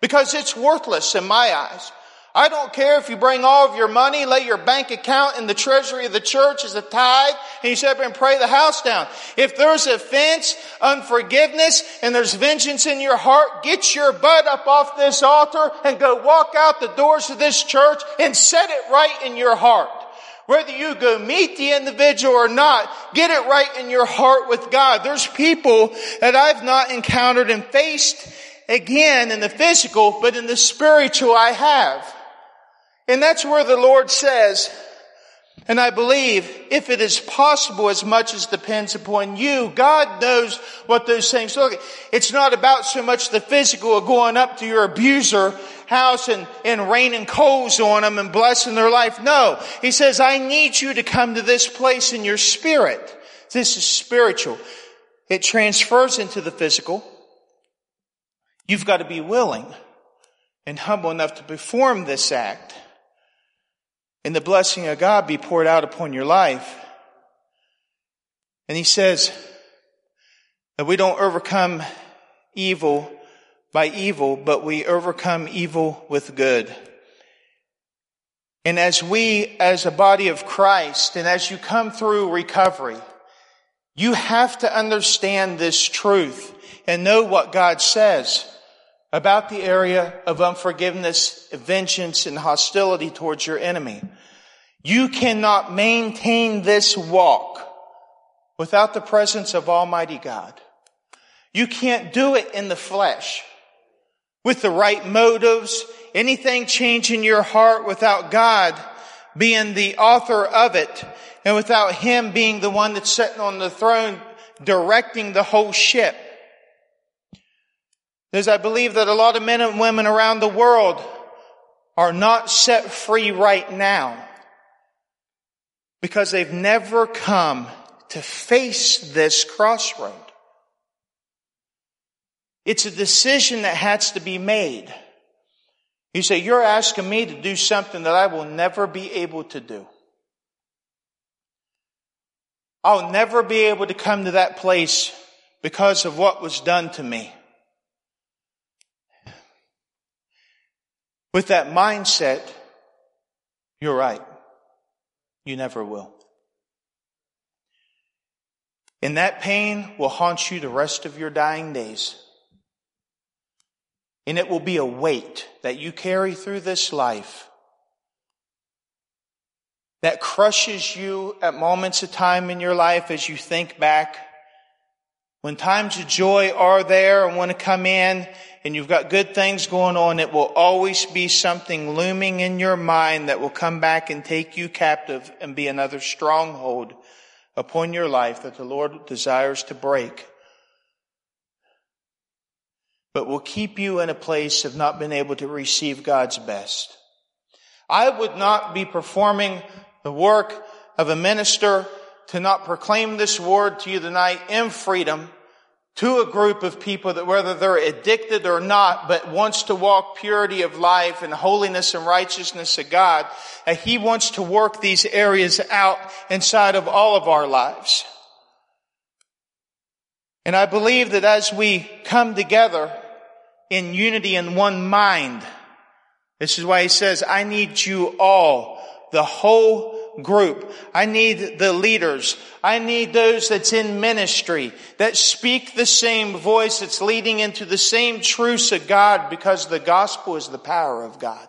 because it's worthless in my eyes. I don't care if you bring all of your money, lay your bank account in the treasury of the church as a tithe, and you sit up and pray the house down. If there's offense, unforgiveness, and there's vengeance in your heart, get your butt up off this altar and go walk out the doors of this church and set it right in your heart. Whether you go meet the individual or not, get it right in your heart with God. There's people that I've not encountered and faced again in the physical, but in the spiritual I have. And that's where the Lord says, and I believe if it is possible as much as depends upon you, God knows what those things look. It's not about so much the physical of going up to your abuser house and, and raining coals on them and blessing their life. No. He says, I need you to come to this place in your spirit. This is spiritual. It transfers into the physical. You've got to be willing and humble enough to perform this act and the blessing of God be poured out upon your life. And he says that we don't overcome evil by evil, but we overcome evil with good. And as we, as a body of Christ, and as you come through recovery, you have to understand this truth and know what God says about the area of unforgiveness, vengeance, and hostility towards your enemy. You cannot maintain this walk without the presence of Almighty God. You can't do it in the flesh with the right motives, anything change in your heart without God being the author of it and without Him being the one that's sitting on the throne directing the whole ship. Because I believe that a lot of men and women around the world are not set free right now because they've never come to face this crossroad. It's a decision that has to be made. You say, you're asking me to do something that I will never be able to do. I'll never be able to come to that place because of what was done to me. With that mindset, you're right. You never will. And that pain will haunt you the rest of your dying days. And it will be a weight that you carry through this life that crushes you at moments of time in your life as you think back. When times of joy are there and want to come in and you've got good things going on, it will always be something looming in your mind that will come back and take you captive and be another stronghold upon your life that the Lord desires to break. But will keep you in a place of not being able to receive God's best. I would not be performing the work of a minister to not proclaim this word to you tonight in freedom to a group of people that whether they're addicted or not, but wants to walk purity of life and holiness and righteousness of God, that He wants to work these areas out inside of all of our lives. And I believe that as we come together in unity in one mind, this is why He says, I need you all, the whole group. I need the leaders. I need those that's in ministry that speak the same voice that's leading into the same truths of God because the gospel is the power of God.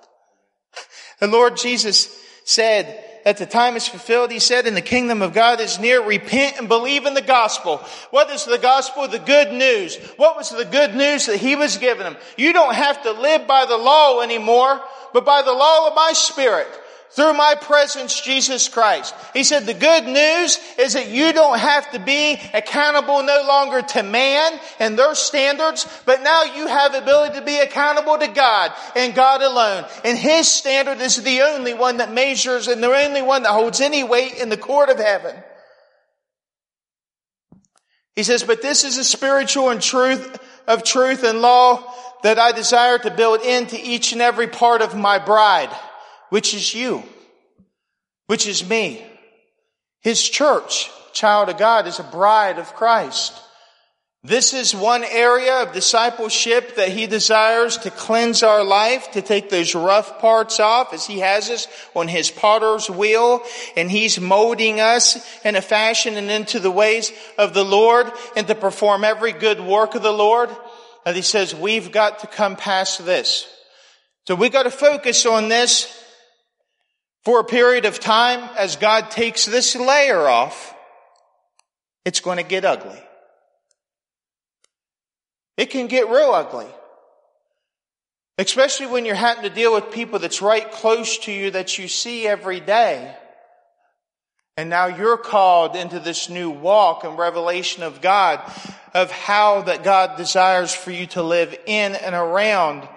The Lord Jesus said, at the time is fulfilled, he said, in the kingdom of God is near, repent and believe in the gospel. What is the gospel? The good news. What was the good news that he was giving them? You don't have to live by the law anymore, but by the law of my spirit through my presence, Jesus Christ. He said the good news is that you don't have to be accountable no longer to man and their standards, but now you have ability to be accountable to God and God alone. And His standard is the only one that measures and the only one that holds any weight in the court of heaven. He says, but this is a spiritual and truth of truth and law that I desire to build into each and every part of my bride which is you, which is me. His church, child of God, is a bride of Christ. This is one area of discipleship that he desires to cleanse our life, to take those rough parts off as he has us on his potter's wheel and he's molding us in a fashion and into the ways of the Lord and to perform every good work of the Lord. And he says, we've got to come past this. So we've got to focus on this for a period of time as God takes this layer off, it's going to get ugly. It can get real ugly. Especially when you're having to deal with people that's right close to you that you see every day. And now you're called into this new walk and revelation of God, of how that God desires for you to live in and around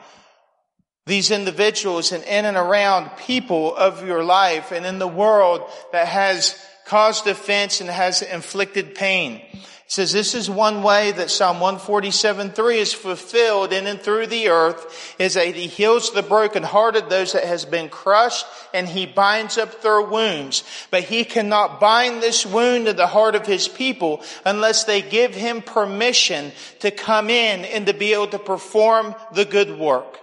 these individuals and in and around people of your life and in the world that has caused offense and has inflicted pain. It says this is one way that Psalm 147.3 is fulfilled in and through the earth is that he heals the brokenhearted, those that has been crushed, and he binds up their wounds. But he cannot bind this wound to the heart of his people unless they give him permission to come in and to be able to perform the good work.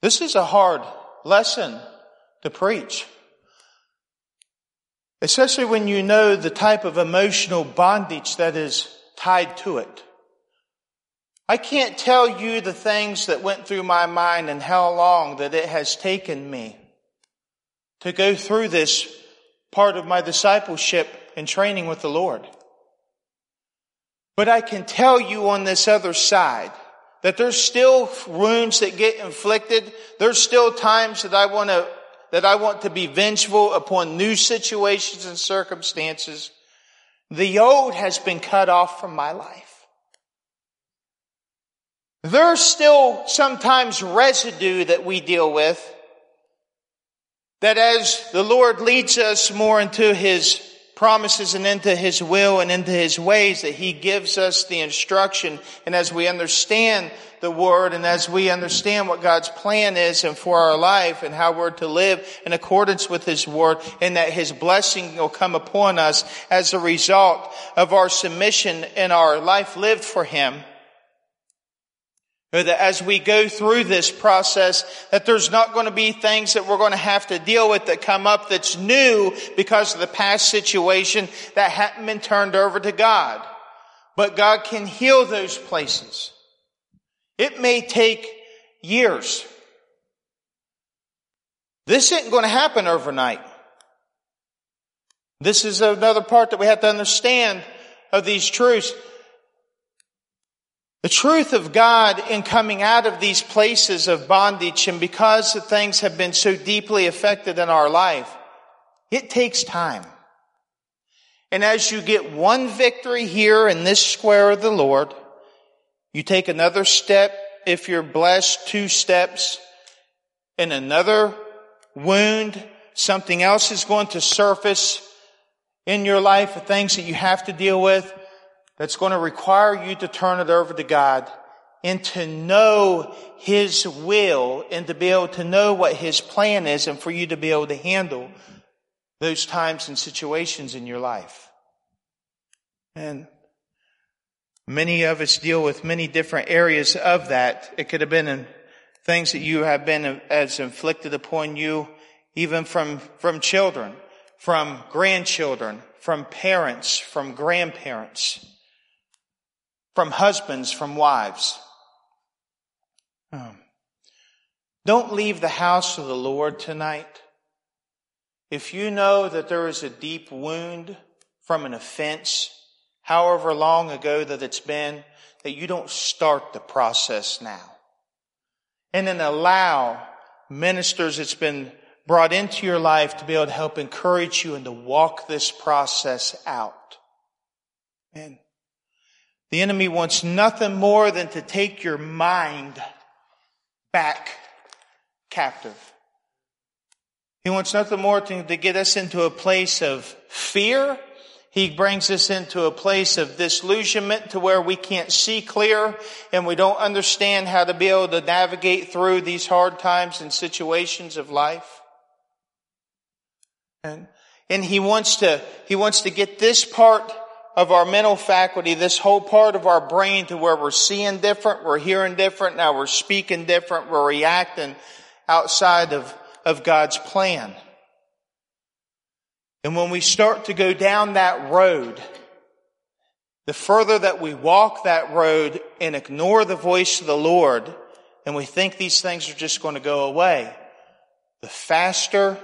This is a hard lesson to preach. Especially when you know the type of emotional bondage that is tied to it. I can't tell you the things that went through my mind and how long that it has taken me to go through this part of my discipleship and training with the Lord. But I can tell you on this other side, that there's still wounds that get inflicted. There's still times that I want to, that I want to be vengeful upon new situations and circumstances. The old has been cut off from my life. There's still sometimes residue that we deal with That as the Lord leads us more into His promises and into His will and into His ways, that He gives us the instruction. And as we understand the Word and as we understand what God's plan is and for our life and how we're to live in accordance with His Word and that His blessing will come upon us as a result of our submission and our life lived for Him, that as we go through this process, that there's not going to be things that we're going to have to deal with that come up that's new because of the past situation that hadn't been turned over to God. But God can heal those places. It may take years. This isn't going to happen overnight. This is another part that we have to understand of these truths. The truth of God in coming out of these places of bondage and because the things have been so deeply affected in our life, it takes time. And as you get one victory here in this square of the Lord, you take another step, if you're blessed, two steps, and another wound, something else is going to surface in your life, things that you have to deal with that's going to require you to turn it over to God and to know His will and to be able to know what His plan is and for you to be able to handle those times and situations in your life. And many of us deal with many different areas of that. It could have been in things that you have been as inflicted upon you, even from, from children, from grandchildren, from parents, from grandparents from husbands, from wives. Um, don't leave the house of the Lord tonight. If you know that there is a deep wound from an offense, however long ago that it's been, that you don't start the process now. And then allow ministers that's been brought into your life to be able to help encourage you and to walk this process out. And the enemy wants nothing more than to take your mind back captive. He wants nothing more to, to get us into a place of fear. He brings us into a place of disillusionment to where we can't see clear and we don't understand how to be able to navigate through these hard times and situations of life. And, and he wants to, he wants to get this part of our mental faculty, this whole part of our brain to where we're seeing different, we're hearing different, now we're speaking different, we're reacting outside of, of God's plan. And when we start to go down that road, the further that we walk that road and ignore the voice of the Lord, and we think these things are just going to go away, the faster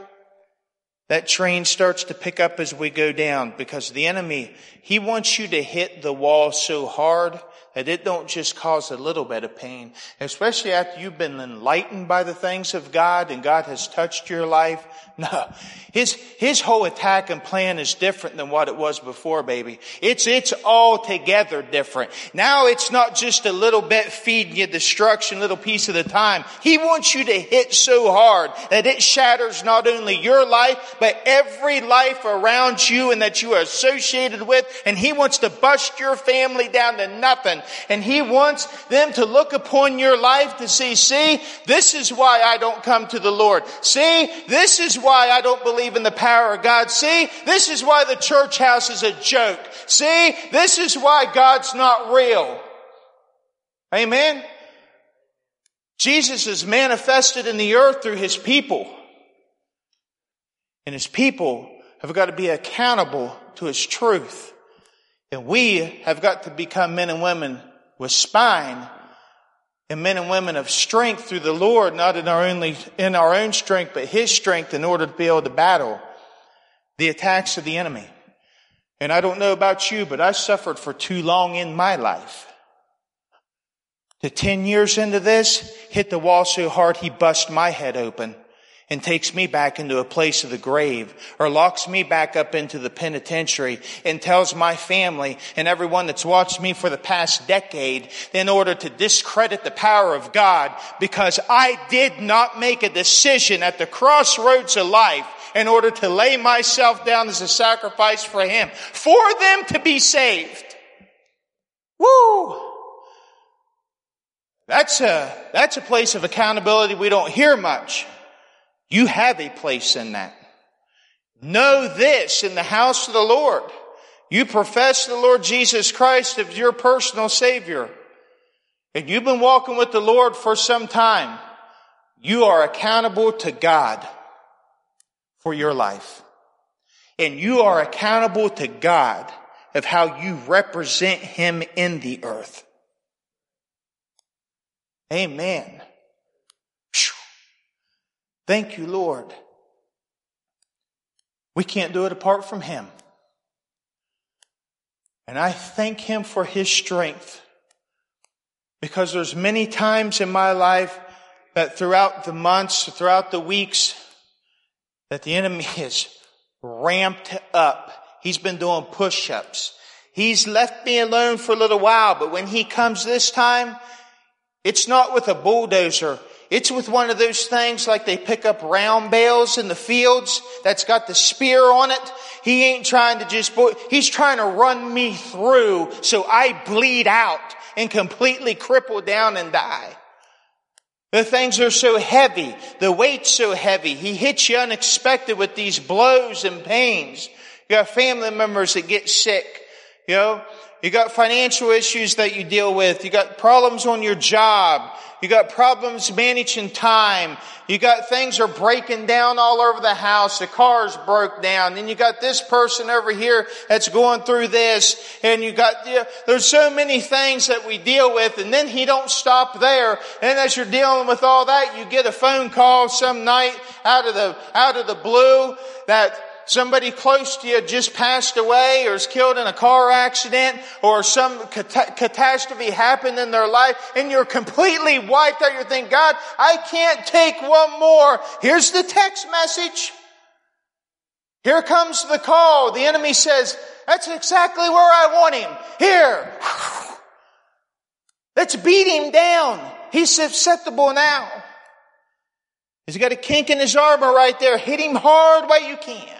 that train starts to pick up as we go down because the enemy, he wants you to hit the wall so hard that it don't just cause a little bit of pain, especially after you've been enlightened by the things of God and God has touched your life. No, his, his whole attack and plan is different than what it was before, baby. It's, it's altogether different. Now it's not just a little bit feeding you destruction, little piece of the time. He wants you to hit so hard that it shatters not only your life, but every life around you and that you are associated with. And he wants to bust your family down to nothing and He wants them to look upon your life to see, see, this is why I don't come to the Lord. See, this is why I don't believe in the power of God. See, this is why the church house is a joke. See, this is why God's not real. Amen. Jesus is manifested in the earth through His people. And His people have got to be accountable to His truth. And we have got to become men and women with spine and men and women of strength through the Lord, not in our only, in our own strength, but His strength in order to be able to battle the attacks of the enemy. And I don't know about you, but I suffered for too long in my life. The 10 years into this, hit the wall so hard he bust my head open. And takes me back into a place of the grave or locks me back up into the penitentiary and tells my family and everyone that's watched me for the past decade in order to discredit the power of God because I did not make a decision at the crossroads of life in order to lay myself down as a sacrifice for Him for them to be saved. Woo! That's a, that's a place of accountability we don't hear much. You have a place in that. Know this in the house of the Lord. You profess the Lord Jesus Christ as your personal Savior. And you've been walking with the Lord for some time. You are accountable to God for your life. And you are accountable to God of how you represent Him in the earth. Amen. Thank you, Lord. We can't do it apart from Him. And I thank Him for His strength. Because there's many times in my life that throughout the months, throughout the weeks, that the enemy is ramped up. He's been doing push-ups. He's left me alone for a little while, but when he comes this time, it's not with a bulldozer. It's with one of those things like they pick up round bales in the fields that's got the spear on it. He ain't trying to just, he's trying to run me through so I bleed out and completely cripple down and die. The things are so heavy. The weight's so heavy. He hits you unexpected with these blows and pains. You got family members that get sick. You know, you got financial issues that you deal with. You got problems on your job. You got problems managing time. You got things are breaking down all over the house. The car's broke down. And you got this person over here that's going through this. And you got, you know, there's so many things that we deal with. And then he don't stop there. And as you're dealing with all that, you get a phone call some night out of the, out of the blue that somebody close to you just passed away or is killed in a car accident or some cat- catastrophe happened in their life and you're completely wiped out. You're thinking, God, I can't take one more. Here's the text message. Here comes the call. The enemy says, that's exactly where I want him. Here. Let's beat him down. He's susceptible now. He's got a kink in his armor right there. Hit him hard while you can.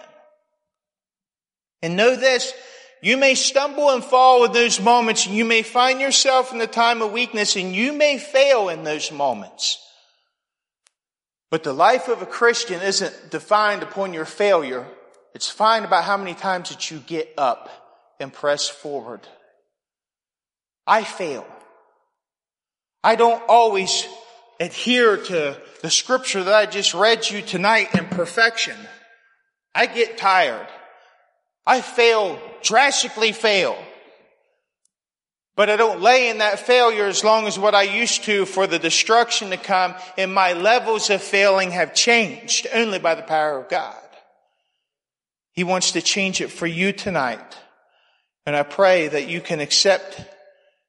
And know this, you may stumble and fall in those moments you may find yourself in the time of weakness and you may fail in those moments. But the life of a Christian isn't defined upon your failure. It's defined about how many times that you get up and press forward. I fail. I don't always adhere to the scripture that I just read you tonight in perfection. I get tired. I fail, drastically fail. But I don't lay in that failure as long as what I used to for the destruction to come and my levels of failing have changed only by the power of God. He wants to change it for you tonight. And I pray that you can accept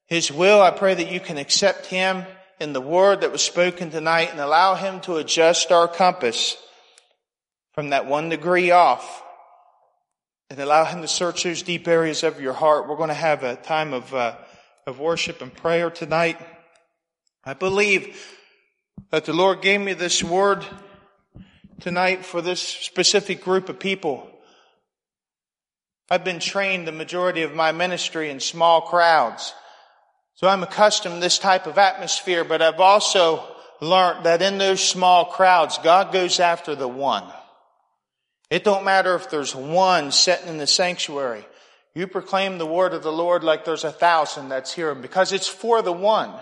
His will. I pray that you can accept Him in the word that was spoken tonight and allow Him to adjust our compass from that one degree off and allow Him to search those deep areas of your heart. We're going to have a time of, uh, of worship and prayer tonight. I believe that the Lord gave me this word tonight for this specific group of people. I've been trained the majority of my ministry in small crowds. So I'm accustomed to this type of atmosphere, but I've also learned that in those small crowds, God goes after the one. It don't matter if there's one sitting in the sanctuary. You proclaim the word of the Lord like there's a thousand that's here because it's for the one.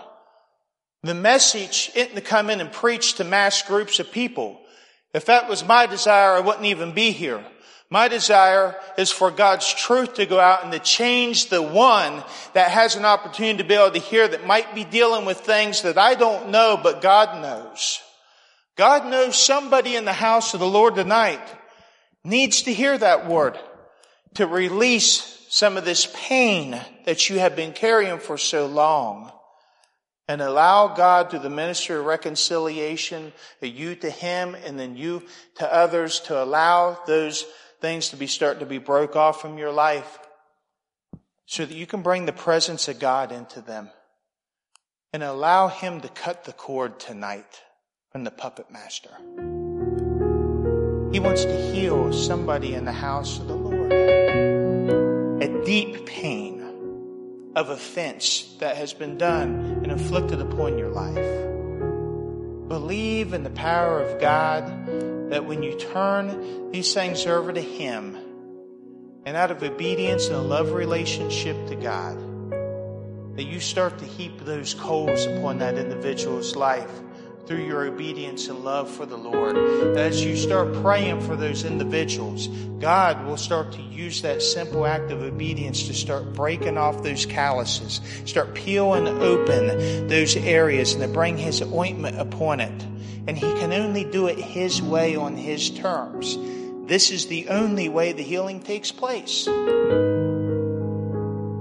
The message isn't to come in and preach to mass groups of people. If that was my desire, I wouldn't even be here. My desire is for God's truth to go out and to change the one that has an opportunity to be able to hear that might be dealing with things that I don't know, but God knows. God knows somebody in the house of the Lord tonight needs to hear that word to release some of this pain that you have been carrying for so long. and allow God through the ministry of reconciliation, you to Him and then you to others to allow those things to be starting to be broke off from your life so that you can bring the presence of God into them and allow Him to cut the cord tonight from the puppet master. He wants to heal somebody in the house of the Lord. A deep pain of offense that has been done and inflicted upon your life. Believe in the power of God that when you turn these things over to Him and out of obedience and a love relationship to God, that you start to heap those coals upon that individual's life through your obedience and love for the Lord. As you start praying for those individuals, God will start to use that simple act of obedience to start breaking off those calluses, start peeling open those areas and to bring His ointment upon it. And He can only do it His way on His terms. This is the only way the healing takes place.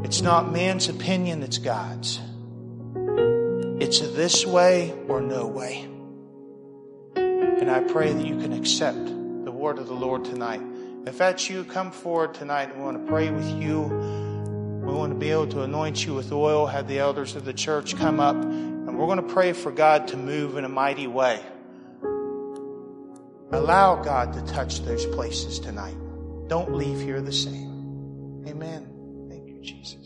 It's not man's opinion, it's God's. It's this way or no way. And I pray that you can accept the word of the Lord tonight. If that's you, come forward tonight. We want to pray with you. We want to be able to anoint you with oil, have the elders of the church come up, and we're going to pray for God to move in a mighty way. Allow God to touch those places tonight. Don't leave here the same. Amen. Thank you, Jesus.